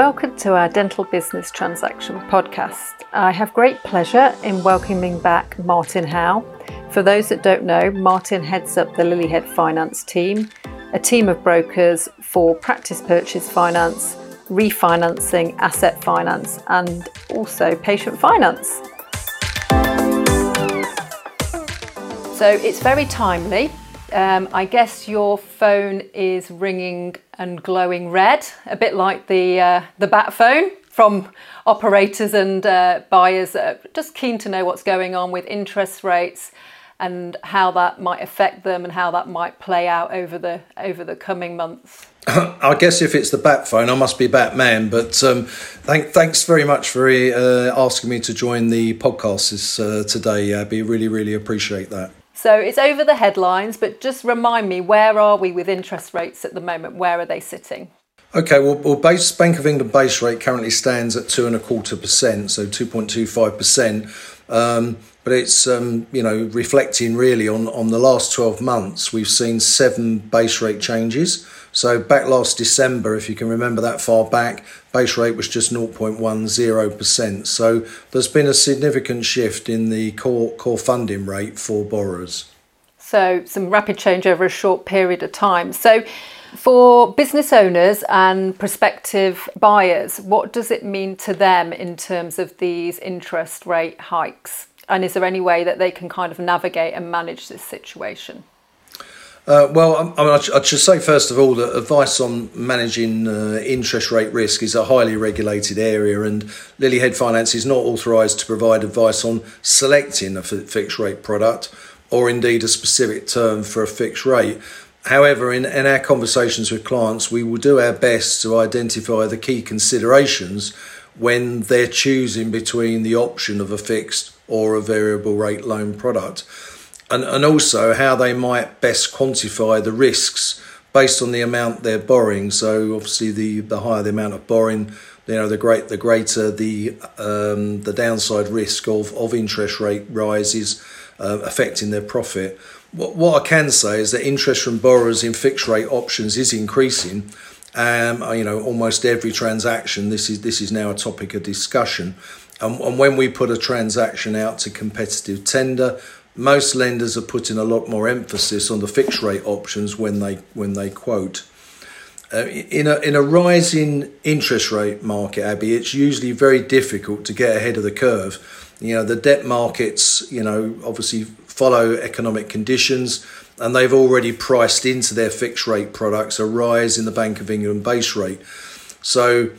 welcome to our Dental Business Transaction podcast. I have great pleasure in welcoming back Martin How. For those that don't know, Martin heads up the Lilyhead Finance team, a team of brokers for practice purchase finance, refinancing, asset finance, and also patient finance. So it's very timely um, I guess your phone is ringing and glowing red, a bit like the uh, the bat phone from operators and uh, buyers. Uh, just keen to know what's going on with interest rates and how that might affect them and how that might play out over the over the coming months. I guess if it's the bat phone, I must be Batman. But um, thank, thanks very much for uh, asking me to join the podcast this, uh, today, Abi. Really, really appreciate that. So it's over the headlines, but just remind me where are we with interest rates at the moment? Where are they sitting? Okay, well, well base Bank of England base rate currently stands at two and a quarter percent, so two point two five percent. Um, but it's um, you know reflecting really on on the last twelve months. We've seen seven base rate changes. So back last December, if you can remember that far back, base rate was just 0.10%. So there's been a significant shift in the core core funding rate for borrowers. So some rapid change over a short period of time. So for business owners and prospective buyers, what does it mean to them in terms of these interest rate hikes? And is there any way that they can kind of navigate and manage this situation? Uh, well, I, mean, I, should say first of all that advice on managing uh, interest rate risk is a highly regulated area, and Lilyhead Finance is not authorised to provide advice on selecting a fixed rate product or indeed a specific term for a fixed rate. However, in, in our conversations with clients, we will do our best to identify the key considerations when they're choosing between the option of a fixed or a variable rate loan product and, and also how they might best quantify the risks based on the amount they're borrowing. So obviously, the, the higher the amount of borrowing, you know, the great the greater the um, the downside risk of, of interest rate rises uh, affecting their profit. What, what I can say is that interest from borrowers in fixed rate options is increasing. Um, you know, almost every transaction. This is this is now a topic of discussion. And, and when we put a transaction out to competitive tender, most lenders are putting a lot more emphasis on the fixed rate options when they when they quote. Uh, in a in a rising interest rate market, Abi, it's usually very difficult to get ahead of the curve. You know, the debt markets, you know, obviously follow economic conditions, and they've already priced into their fixed rate products a rise in the Bank of England base rate. So,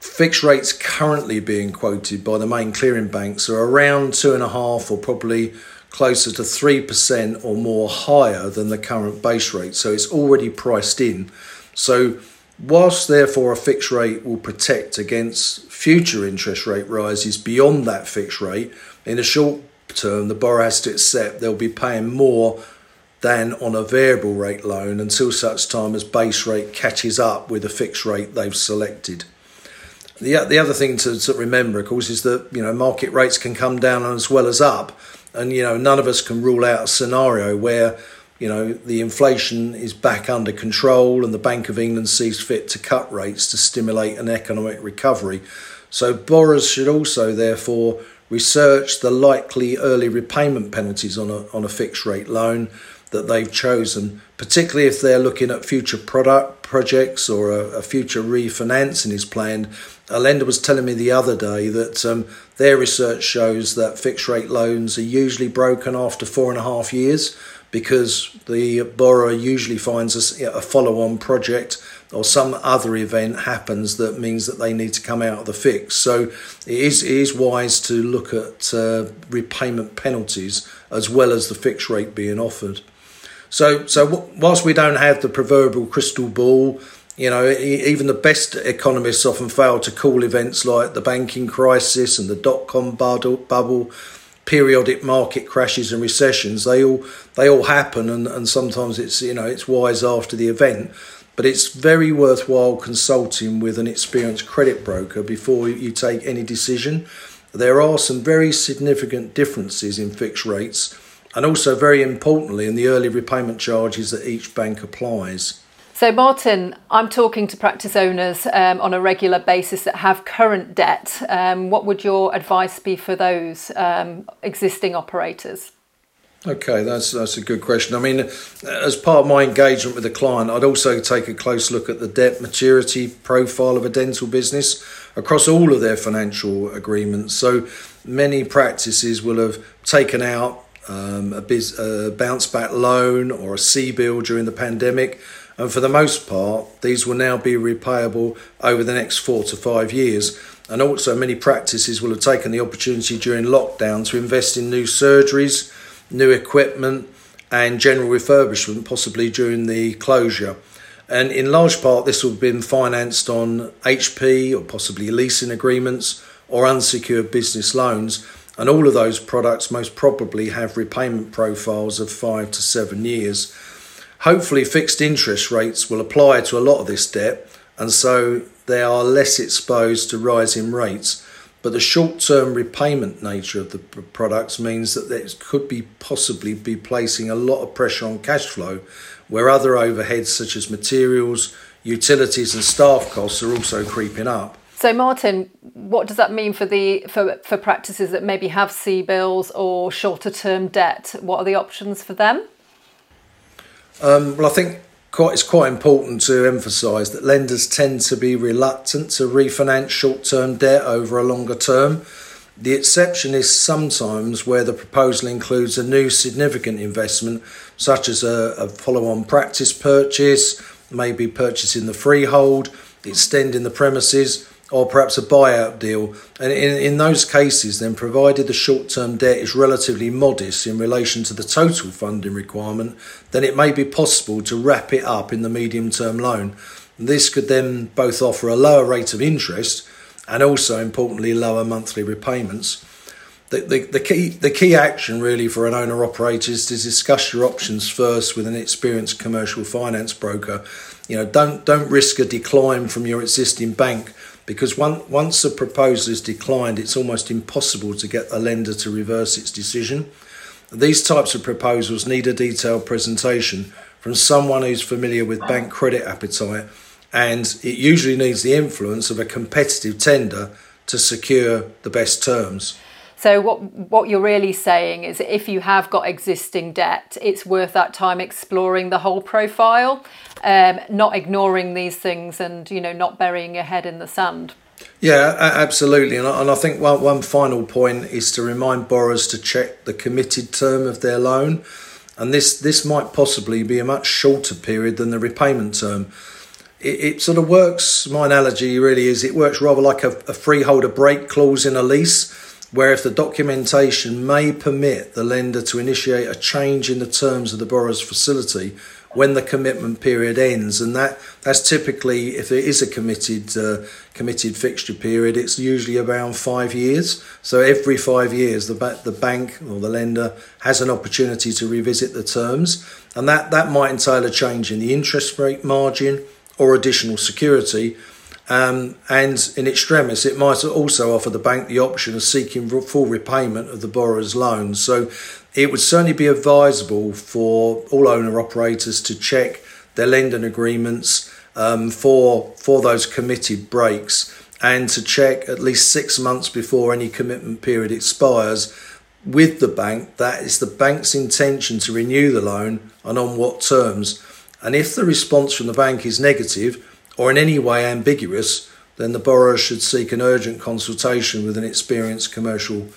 fixed rates currently being quoted by the main clearing banks are around two and a half or probably closer to 3% or more higher than the current base rate. So it's already priced in. So, whilst therefore a fixed rate will protect against future interest rate rises beyond that fixed rate, in the short term, the borrower has to accept they'll be paying more than on a variable rate loan until such time as base rate catches up with the fixed rate they've selected. The, the other thing to, to remember, of course, is that you know market rates can come down as well as up and you know none of us can rule out a scenario where you know the inflation is back under control and the Bank of England sees fit to cut rates to stimulate an economic recovery. So borrowers should also therefore research the likely early repayment penalties on a on a fixed rate loan that they've chosen, particularly if they're looking at future product projects or a, a future refinancing is planned. A lender was telling me the other day that um, their research shows that fixed rate loans are usually broken after four and a half years because the borrower usually finds a, a follow on project or some other event happens that means that they need to come out of the fix. So it is, it is wise to look at uh, repayment penalties as well as the fixed rate being offered. So, so whilst we don't have the proverbial crystal ball, you know, even the best economists often fail to call events like the banking crisis and the dot com bubble, periodic market crashes and recessions. They all they all happen, and, and sometimes it's you know it's wise after the event. But it's very worthwhile consulting with an experienced credit broker before you take any decision. There are some very significant differences in fixed rates and also very importantly in the early repayment charges that each bank applies. So, Martin, I'm talking to practice owners um, on a regular basis that have current debt. Um, what would your advice be for those um, existing operators? Okay, that's that's a good question. I mean, as part of my engagement with the client, I'd also take a close look at the debt maturity profile of a dental business across all of their financial agreements. So many practices will have taken out um, a, biz, a bounce back loan or a CBIL during the pandemic, and for the most part, these will now be repayable over the next four to five years. And also, many practices will have taken the opportunity during lockdown to invest in new surgeries new equipment, and general refurbishment, possibly during the closure. And in large part, this will have been financed on HP or possibly leasing agreements or unsecured business loans. And all of those products most probably have repayment profiles of five to seven years. Hopefully, fixed interest rates will apply to a lot of this debt, and so they are less exposed to rising rates. But the short-term repayment nature of the products means that it could be possibly be placing a lot of pressure on cash flow, where other overheads such as materials, utilities, and staff costs are also creeping up. So, Martin, what does that mean for the for, for practices that maybe have CBILs or shorter term debt? What are the options for them? Um, well, I think quite, it's quite important to emphasise that lenders tend to be reluctant to refinance short term debt over a longer term. The exception is sometimes where the proposal includes a new significant investment, such as a, a follow on practice purchase, maybe purchasing the freehold, extending the premises, or perhaps a buyout deal. And in, in those cases, then, provided the short term debt is relatively modest in relation to the total funding requirement, then it may be possible to wrap it up in the medium term loan. This could then both offer a lower rate of interest and also, importantly, lower monthly repayments. The, the, the, key, the key action really for an owner operator is to discuss your options first with an experienced commercial finance broker. You know, don't, don't risk a decline from your existing bank because one, once a proposal is declined, it's almost impossible to get a lender to reverse its decision. These types of proposals need a detailed presentation from someone who's familiar with bank credit appetite, and it usually needs the influence of a competitive tender to secure the best terms. So what what you're really saying is if you have got existing debt, it's worth that time exploring the whole profile, um, not ignoring these things, and you know not burying your head in the sand. Yeah, absolutely. And I, and I think one, one final point is to remind borrowers to check the committed term of their loan. And this, this might possibly be a much shorter period than the repayment term. It, it sort of works, my analogy really is it works rather like a, a freeholder break clause in a lease where if the documentation may permit the lender to initiate a change in the terms of the borrower's facility when the commitment period ends, and that that's typically if it is a committed uh, committed fixture period, it's usually around five years. So every five years, the ba- the bank or the lender has an opportunity to revisit the terms, and that that might entail a change in the interest rate margin or additional security um, and in extremis, it might also offer the bank the option of seeking full repayment of the borrower's loan. So it would certainly be advisable for all owner operators to check their lending agreements um, for, for those committed breaks and to check at least six months before any commitment period expires with the bank that is the bank's intention to renew the loan and on what terms. And if the response from the bank is negative, or in any way ambiguous, then the borrower should seek an urgent consultation with an experienced commercial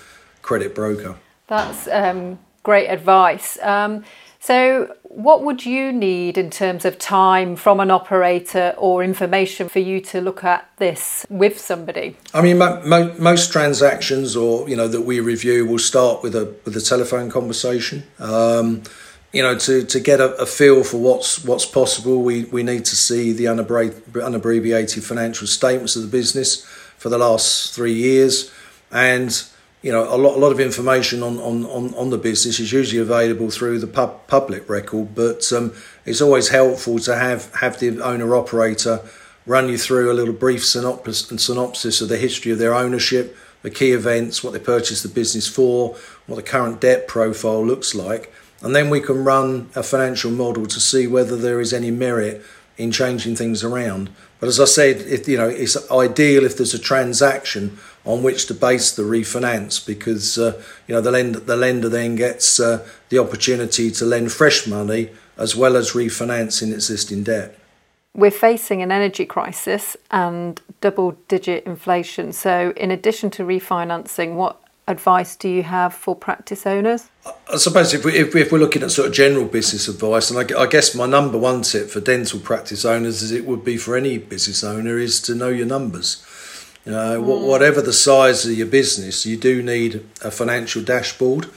credit broker. That's um, great advice. Um, so, what would you need in terms of time from an operator or information for you to look at this with somebody? I mean, mo- mo- most transactions, or you know, that we review, will start with a with a telephone conversation. Um, you know, to, to get a, a, feel for what's what's possible, we, we need to see the unabbreviated financial statements of the business for the last three years, and you know a lot a lot of information on on, on, on the business is usually available through the pub, public record, but um, it's always helpful to have have the owner operator run you through a little brief synopsis and synopsis of the history of their ownership, the key events, what they purchased the business for, what the current debt profile looks like and then we can run a financial model to see whether there is any merit in changing things around. But as I said, if, you know, it's ideal if there's a transaction on which to base the refinance because uh, you know the lender the lender then gets uh, the opportunity to lend fresh money as well as refinancing existing debt. We're facing an energy crisis and double digit inflation. So, in addition to refinancing, what advice do you have for practice owners? I suppose if, we, if, if we're looking at sort of general business advice, and I, I, guess my number one tip for dental practice owners, as it would be for any business owner, is to know your numbers. You know, mm. whatever the size of your business, you do need a financial dashboard.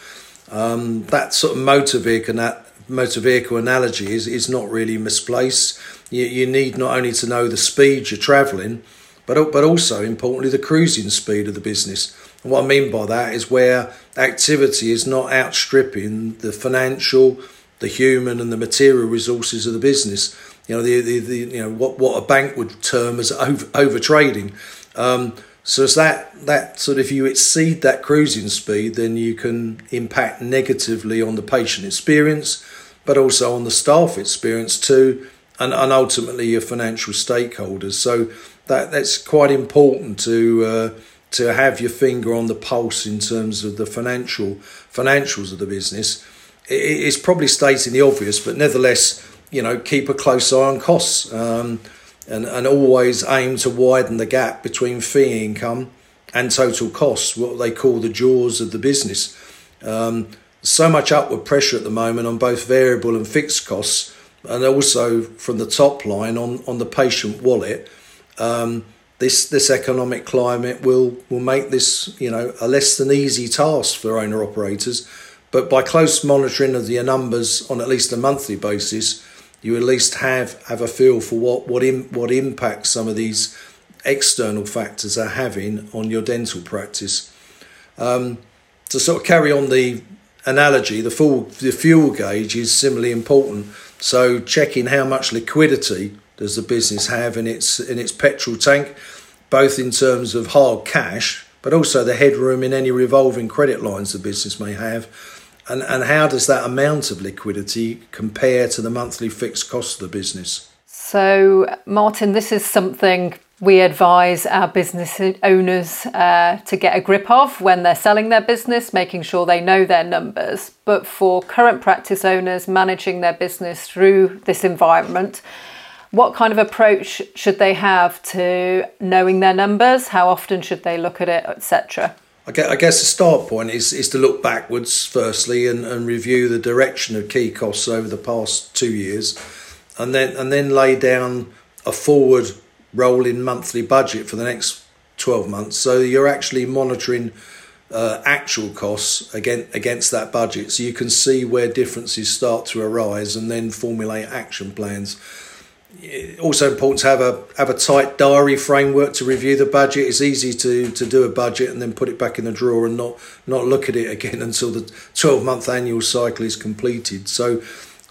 Um, that sort of motor vehicle, that motor vehicle analogy is, is not really misplaced. You, you need not only to know the speed you're travelling, but but also importantly the cruising speed of the business. What I mean by that is where activity is not outstripping the financial, the human, and the material resources of the business. You know, the, the, the you know what what a bank would term as over, over trading. Um, so it's that that sort of if you exceed that cruising speed, then you can impact negatively on the patient experience, but also on the staff experience too, and, and ultimately your financial stakeholders. So that that's quite important to uh, to have your finger on the pulse in terms of the financial financials of the business. It, it's probably stating the obvious, but nevertheless, you know, keep a close eye on costs. Um, and, and always aim to widen the gap between fee income and total costs, what they call the jaws of the business. Um, so much upward pressure at the moment on both variable and fixed costs, and also from the top line on, on the patient wallet. Um, this this economic climate will will make this you know a less than easy task for owner operators, but by close monitoring of the numbers on at least a monthly basis, you at least have have a feel for what what in, what impact some of these external factors are having on your dental practice. Um, to sort of carry on the analogy, the full the fuel gauge is similarly important. So checking how much liquidity does the business have in its in its petrol tank, both in terms of hard cash, but also the headroom in any revolving credit lines the business may have and, and how does that amount of liquidity compare to the monthly fixed cost of the business? So, Martin, this is something we advise our business owners uh, to get a grip of when they're selling their business, making sure they know their numbers. But for current practice owners managing their business through this environment, what kind of approach should they have to knowing their numbers? How often should they look at it, etc.? I guess the start point is, is to look backwards firstly and, and review the direction of key costs over the past two years, and then and then lay down a forward rolling monthly budget for the next twelve months. So you're actually monitoring uh, actual costs against against that budget, so you can see where differences start to arise, and then formulate action plans also important to have a have a tight diary framework to review the budget. It's easy to to do a budget and then put it back in the drawer and not not look at it again until the twelve month annual cycle is completed. So,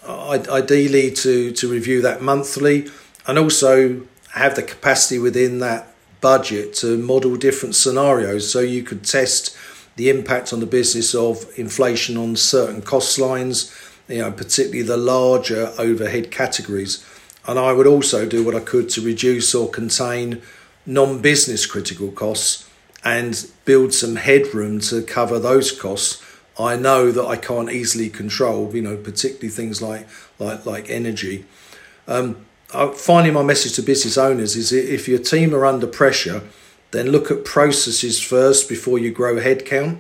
ideally, to to review that monthly and also have the capacity within that budget to model different scenarios. So you could test the impact on the business of inflation on certain cost lines. You know, particularly the larger overhead categories and I would also do what I could to reduce or contain non business critical costs and build some headroom to cover those costs. I know that I can't easily control, you know, particularly things like like like energy. Um, finally, my message to business owners is if your team are under pressure, then look at processes first before you grow headcount.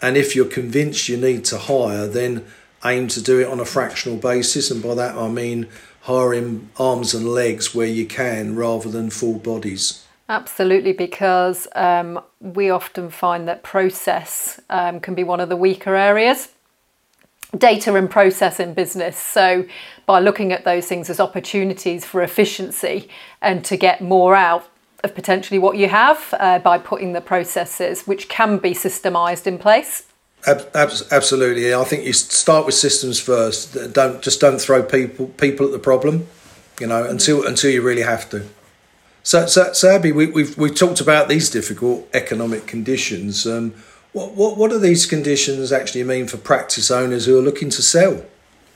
And if you're convinced you need to hire, then aim to do it on a fractional basis. And by that I mean hiring arms and legs where you can rather than full bodies. Absolutely, because um, we often find that process um, can be one of the weaker areas. Data and process in business. So, by looking at those things as opportunities for efficiency and to get more out of potentially what you have uh, by putting the processes, which can be systemized in place, absolutely, I think you start with systems first. Don't just don't throw people people at the problem, you know, until until you really have to. So, so, so Abi, we, we've we've talked about these difficult economic conditions. Um, what what what do these conditions actually mean for practice owners who are looking to sell?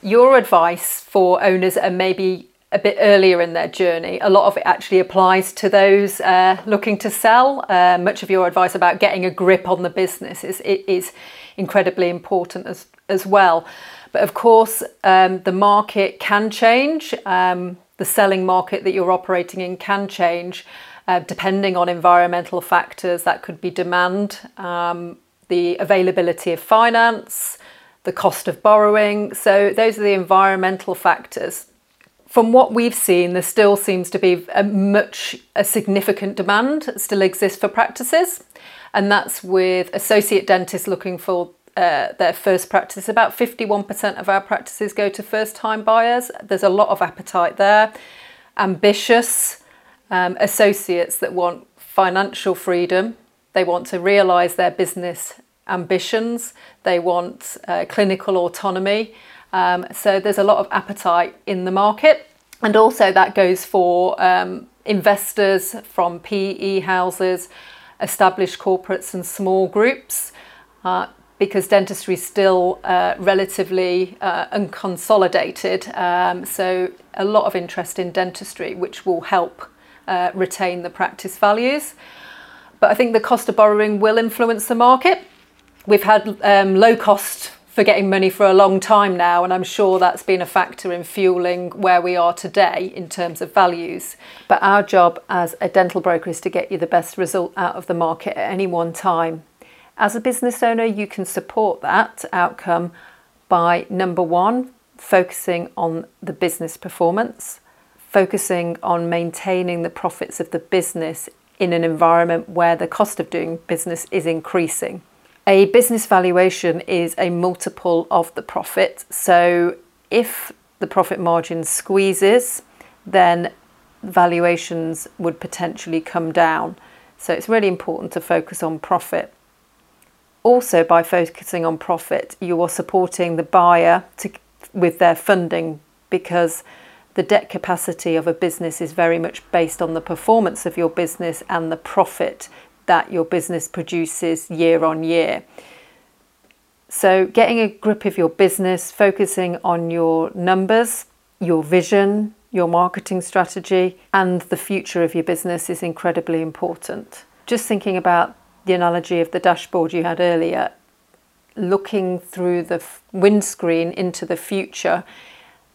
Your advice for owners and maybe a bit earlier in their journey. A lot of it actually applies to those uh, looking to sell. Uh, much of your advice about getting a grip on the business is, is incredibly important as, as well. But of course, um, the market can change. Um, the selling market that you're operating in can change uh, depending on environmental factors. That could be demand, um, the availability of finance, the cost of borrowing. So, those are the environmental factors from what we've seen, there still seems to be a much a significant demand still exists for practices, and that's with associate dentists looking for uh, their first practice. About 51% of our practices go to first-time buyers. There's a lot of appetite there. Ambitious um, associates that want financial freedom. They want to realise their business ambitions. They want uh, clinical autonomy um, so there's a lot of appetite in the market. And also that goes for um, investors from PE houses, established corporates and small groups. Uh, because dentistry is still uh, relatively uh, unconsolidated. Um, so, a lot of interest in dentistry, which will help uh, retain the practice values. But I think the cost of borrowing will influence the market. We've had um, low cost for getting money for a long time now, and I'm sure that's been a factor in fueling where we are today in terms of values. But our job as a dental broker is to get you the best result out of the market at any one time. As a business owner, you can support that outcome by number one, focusing on the business performance, focusing on maintaining the profits of the business in an environment where the cost of doing business is increasing. A business valuation is a multiple of the profit. So if the profit margin squeezes, then valuations would potentially come down. So it's really important to focus on profit. Also, by focusing on profit, you are supporting the buyer to, with their funding because the debt capacity of a business is very much based on the performance of your business and the profit that your business produces year on year. So, getting a grip of your business, focusing on your numbers, your vision, your marketing strategy, and the future of your business is incredibly important. Just thinking about the analogy of the dashboard you had earlier, looking through the windscreen into the future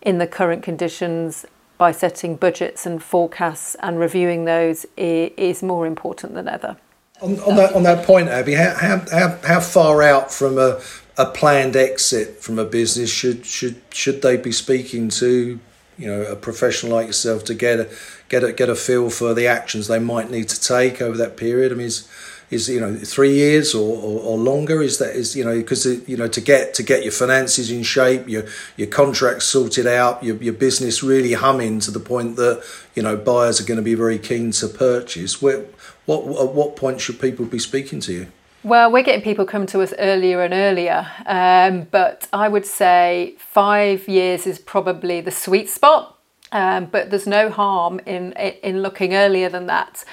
in the current conditions by setting budgets and forecasts and reviewing those is more important than ever. On, on, that on that point, Abi, how, how, how, far out from a, a planned exit from a business should should should they be speaking to you know a professional like yourself to get a get a get a feel for the actions they might need to take over that period? I mean, is is you know three years or, or, or longer? Is that is you know because you know to get to get your finances in shape, your your contracts sorted out, your your business really humming to the point that you know buyers are going to be very keen to purchase. Where what at what point should people be speaking to you? Well, we're getting people come to us earlier and earlier, um, but I would say five years is probably the sweet spot. Um, but there's no harm in in looking earlier than that.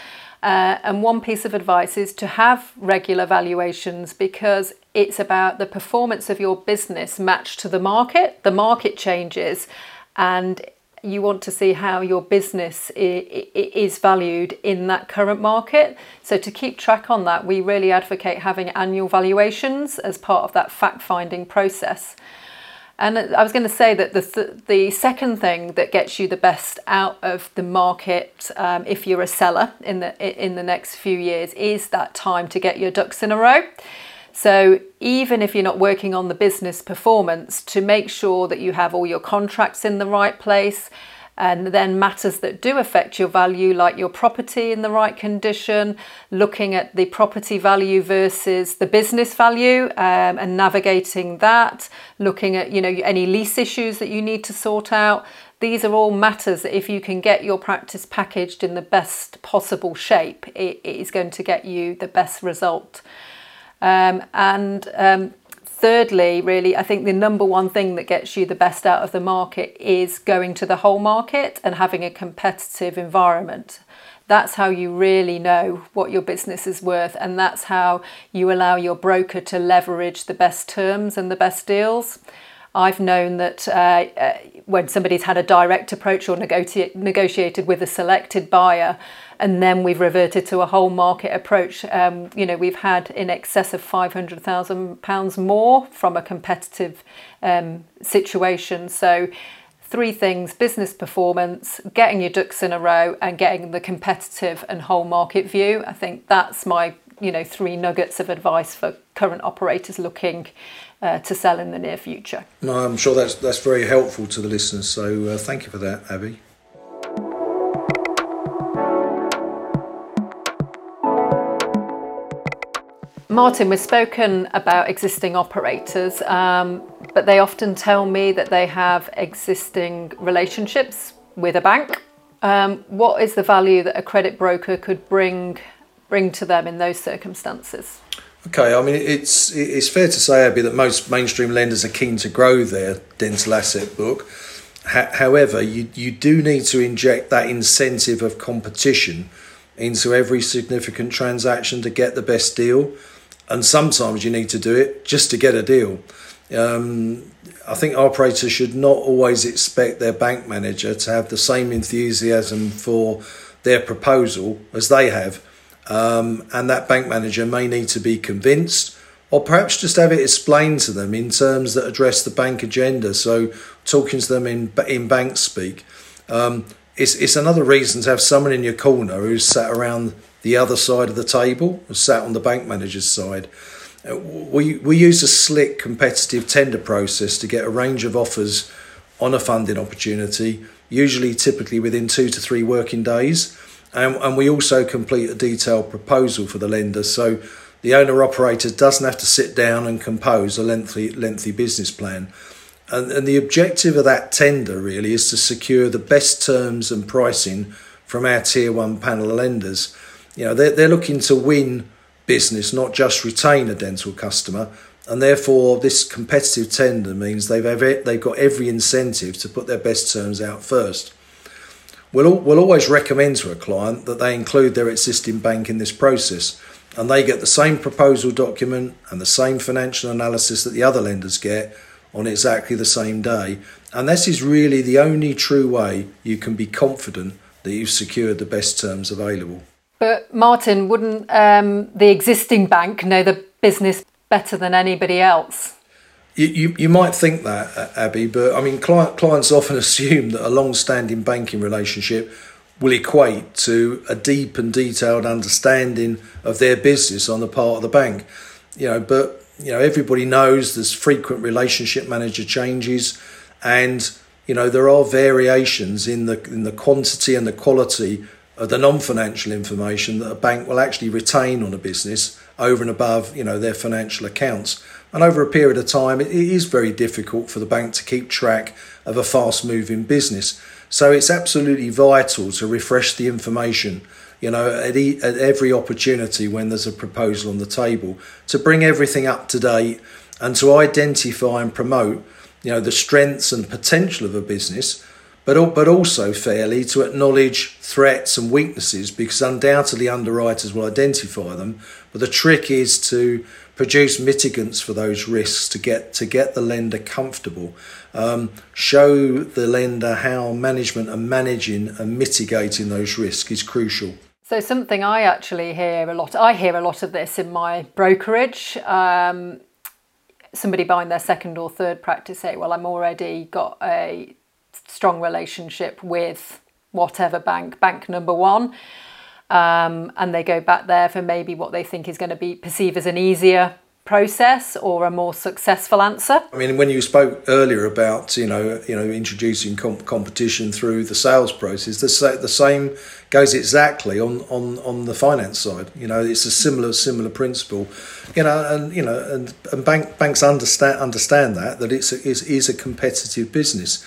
Uh, and one piece of advice is to have regular valuations because it's about the performance of your business matched to the market. The market changes, and you want to see how your business is valued in that current market. So, to keep track on that, we really advocate having annual valuations as part of that fact finding process. And I was going to say that the, th- the second thing that gets you the best out of the market, um, if you're a seller in the in the next few years, is that time to get your ducks in a row. So, even if you're not working on the business performance, to make sure that you have all your contracts in the right place, and then matters that do affect your value, like your property in the right condition, looking at the property value versus the business value um, and navigating that, looking at you know any lease issues that you need to sort out. These are all matters that if you can get your practice packaged in the best possible shape, it, it is going to get you the best result. Um, and um, thirdly, really, I think the number one thing that gets you the best out of the market is going to the whole market and having a competitive environment. That's how you really know what your business is worth, and that's how you allow your broker to leverage the best terms and the best deals. I've known that uh, uh, when somebody's had a direct approach or negoti- negotiated with a selected buyer, and then we've reverted to a whole market approach. Um, you know, we've had in excess of five hundred thousand pounds more from a competitive um, situation. So three things business performance, getting your ducks in a row, and getting the competitive and whole market view. I think that's my you know three nuggets of advice for current operators looking uh, to sell in the near future. No, I'm sure that's that's very helpful to the listeners. So uh, thank you for that, Abi. Martin, we've spoken about existing operators, um, but they often tell me that they have existing relationships with a bank. Um, what is the value that a credit broker could bring bring to them in those circumstances? Okay, I mean it's it's fair to say, Abi, that most mainstream lenders are keen to grow their dental asset book. however, you you do need to inject that incentive of competition into every significant transaction to get the best deal and sometimes you need to do it just to get a deal. Um, I think operators should not always expect their bank manager to have the same enthusiasm for their proposal as they have. Um, and that bank manager may need to be convinced or perhaps just have it explained to them in terms that address the bank agenda. So, talking to them in, in bank speak. Um, it's, it's another reason to have someone in your corner who's sat around the other side of the table, and sat on the bank manager's side. Uh, we, we use a slick competitive tender process to get a range of offers on a funding opportunity, usually typically within two to three working days. And, and we also complete a detailed proposal for the lender. So the owner operator doesn't have to sit down and compose a lengthy, lengthy business plan. And, and the objective of that tender really is to secure the best terms and pricing from our tier one panel lenders. You know, they're, they're looking to win business, not just retain a dental customer. And therefore, this competitive tender means they've, every, they've got every incentive to put their best terms out first. We'll, we'll always recommend to a client that they include their existing bank in this process and they get the same proposal document and the same financial analysis that the other lenders get on exactly the same day. And this is really the only true way you can be confident that you've secured the best terms available. But Martin, wouldn't um, the existing bank know the business better than anybody else? You, you, you might think that, uh, Abi, but I mean, client, clients often assume that a long standing banking relationship will equate to a deep and detailed understanding of their business on the part of the bank. You know, but you know everybody knows there's frequent relationship manager changes, and you know there are variations in the in the quantity and the quality of the non-financial information that a bank will actually retain on a business over and above you know their financial accounts and over a period of time it is very difficult for the bank to keep track of a fast moving business so it's absolutely vital to refresh the information you know at, e- at every opportunity when there's a proposal on the table to bring everything up to date and to identify and promote you know the strengths and potential of a business but, but also fairly to acknowledge threats and weaknesses because undoubtedly underwriters will identify them. But the trick is to produce mitigants for those risks to get to get the lender comfortable. Um, show the lender how management and managing and mitigating those risks is crucial. So something I actually hear a lot. I hear a lot of this in my brokerage. Um, somebody buying their second or third practice say, "Well, I'm already got a strong relationship with whatever bank, bank number one. Um, and they go back there for maybe what they think is going to be perceived as an easier process or a more successful answer. I mean, when you spoke earlier about you know you know introducing comp- competition through the sales process, the, sa- the same goes exactly on, on, on the finance side. You know, it's a similar similar principle. You know, and you know, and, and bank, banks understand understand that that it's a, is is a competitive business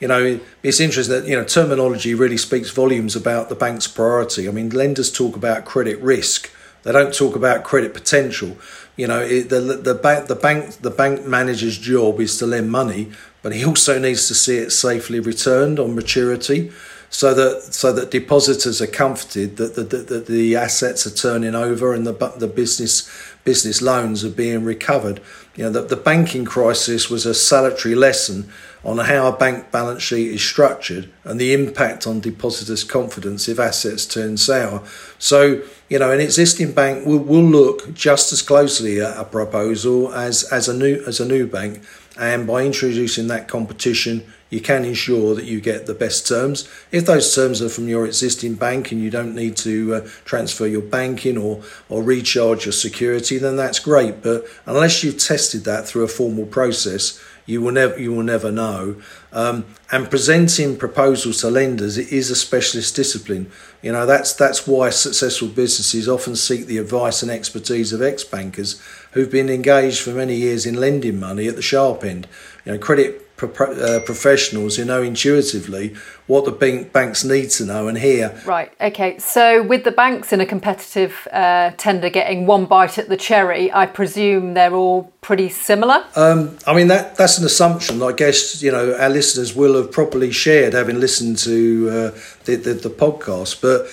you know, it's interesting that, you know, terminology really speaks volumes about the bank's priority. I mean, lenders talk about credit risk. They don't talk about credit potential. You know, it, the, the bank, the bank, the bank manager's job is to lend money, but he also needs to see it safely returned on maturity, so that so that depositors are comforted that the, the, the assets are turning over and the the business business loans are being recovered. You know, the, the banking crisis was a salutary lesson on how a bank balance sheet is structured and the impact on depositors' confidence if assets turn sour. So, you know, an existing bank will, will look just as closely at a proposal as, as a new as a new bank, and by introducing that competition, you can ensure that you get the best terms. If those terms are from your existing bank and you don't need to uh, transfer your banking or, or recharge your security, then that's great. But unless you've tested that through a formal process, you will never you will never know. Um, and presenting proposals to lenders it is a specialist discipline. You know that's that's why successful businesses often seek the advice and expertise of ex bankers who've been engaged for many years in lending money at the sharp end. You know, credit pro- uh, professionals who know intuitively what the bank- banks need to know and hear. Right, okay. So, with the banks in a competitive uh, tender getting one bite at the cherry, I presume they're all pretty similar? Um, I mean, that that's an assumption. I guess, you know, our listeners will have properly shared having listened to uh, the, the, the, podcast, but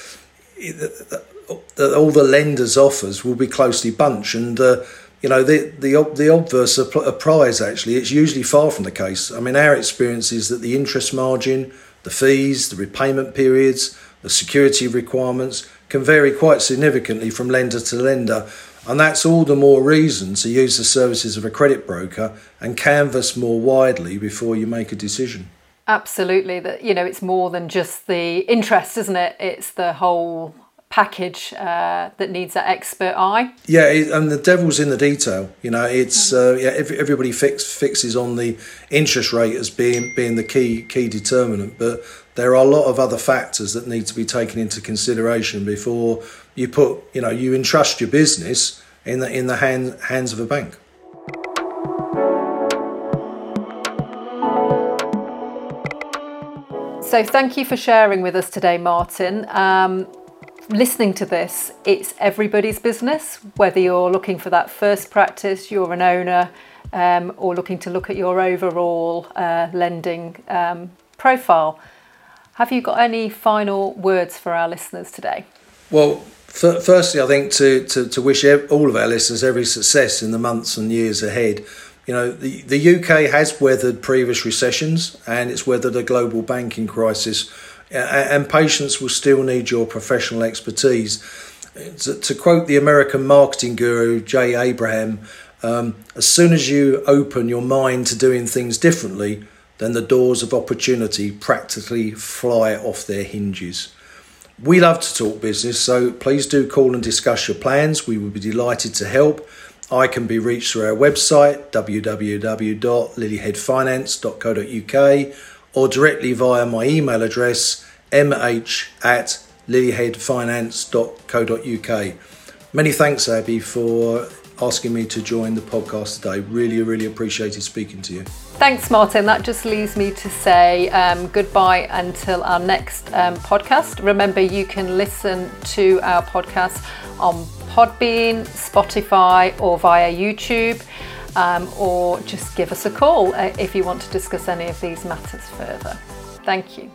all the lenders' offers will be closely bunched and uh, you know, the the the obverse applies. Actually, it's usually far from the case. I mean, our experience is that the interest margin, the fees, the repayment periods, the security requirements can vary quite significantly from lender to lender, and that's all the more reason to use the services of a credit broker and canvass more widely before you make a decision. Absolutely, that you know, it's more than just the interest, isn't it? It's the whole package uh, that needs that expert eye. Yeah, and the devil's in the detail. You know, it's uh, yeah, everybody fix, fixes on the interest rate as being being the key key determinant, but there are a lot of other factors that need to be taken into consideration before you put you know you entrust your business in the in the hand, hands of a bank. So, thank you for sharing with us today, Martin. Um, listening to this, it's everybody's business, whether you're looking for that first practice, you're an owner, um, or looking to look at your overall uh, lending um, profile. Have you got any final words for our listeners today? Well, f- firstly, I think to, to, to wish all of our listeners every success in the months and years ahead. You know, the, the UK has weathered previous recessions and it's weathered a global banking crisis and patients will still need your professional expertise. To quote the American marketing guru Jay Abraham, um, as soon as you open your mind to doing things differently, then the doors of opportunity practically fly off their hinges. We love to talk business, so please do call and discuss your plans. We would be delighted to help. I can be reached through our website www.lilyheadfinance.co.uk or directly via my email address mh at lilyheadfinance.co.uk. Many thanks, Abi, for asking me to join the podcast today. Really, really appreciated speaking to you. Thanks, Martin. That just leaves me to say um, goodbye until our next um, podcast. Remember, you can listen to our podcast on Podbean, Spotify, or via YouTube um, or just give us a call uh, if you want to discuss any of these matters further. Thank you.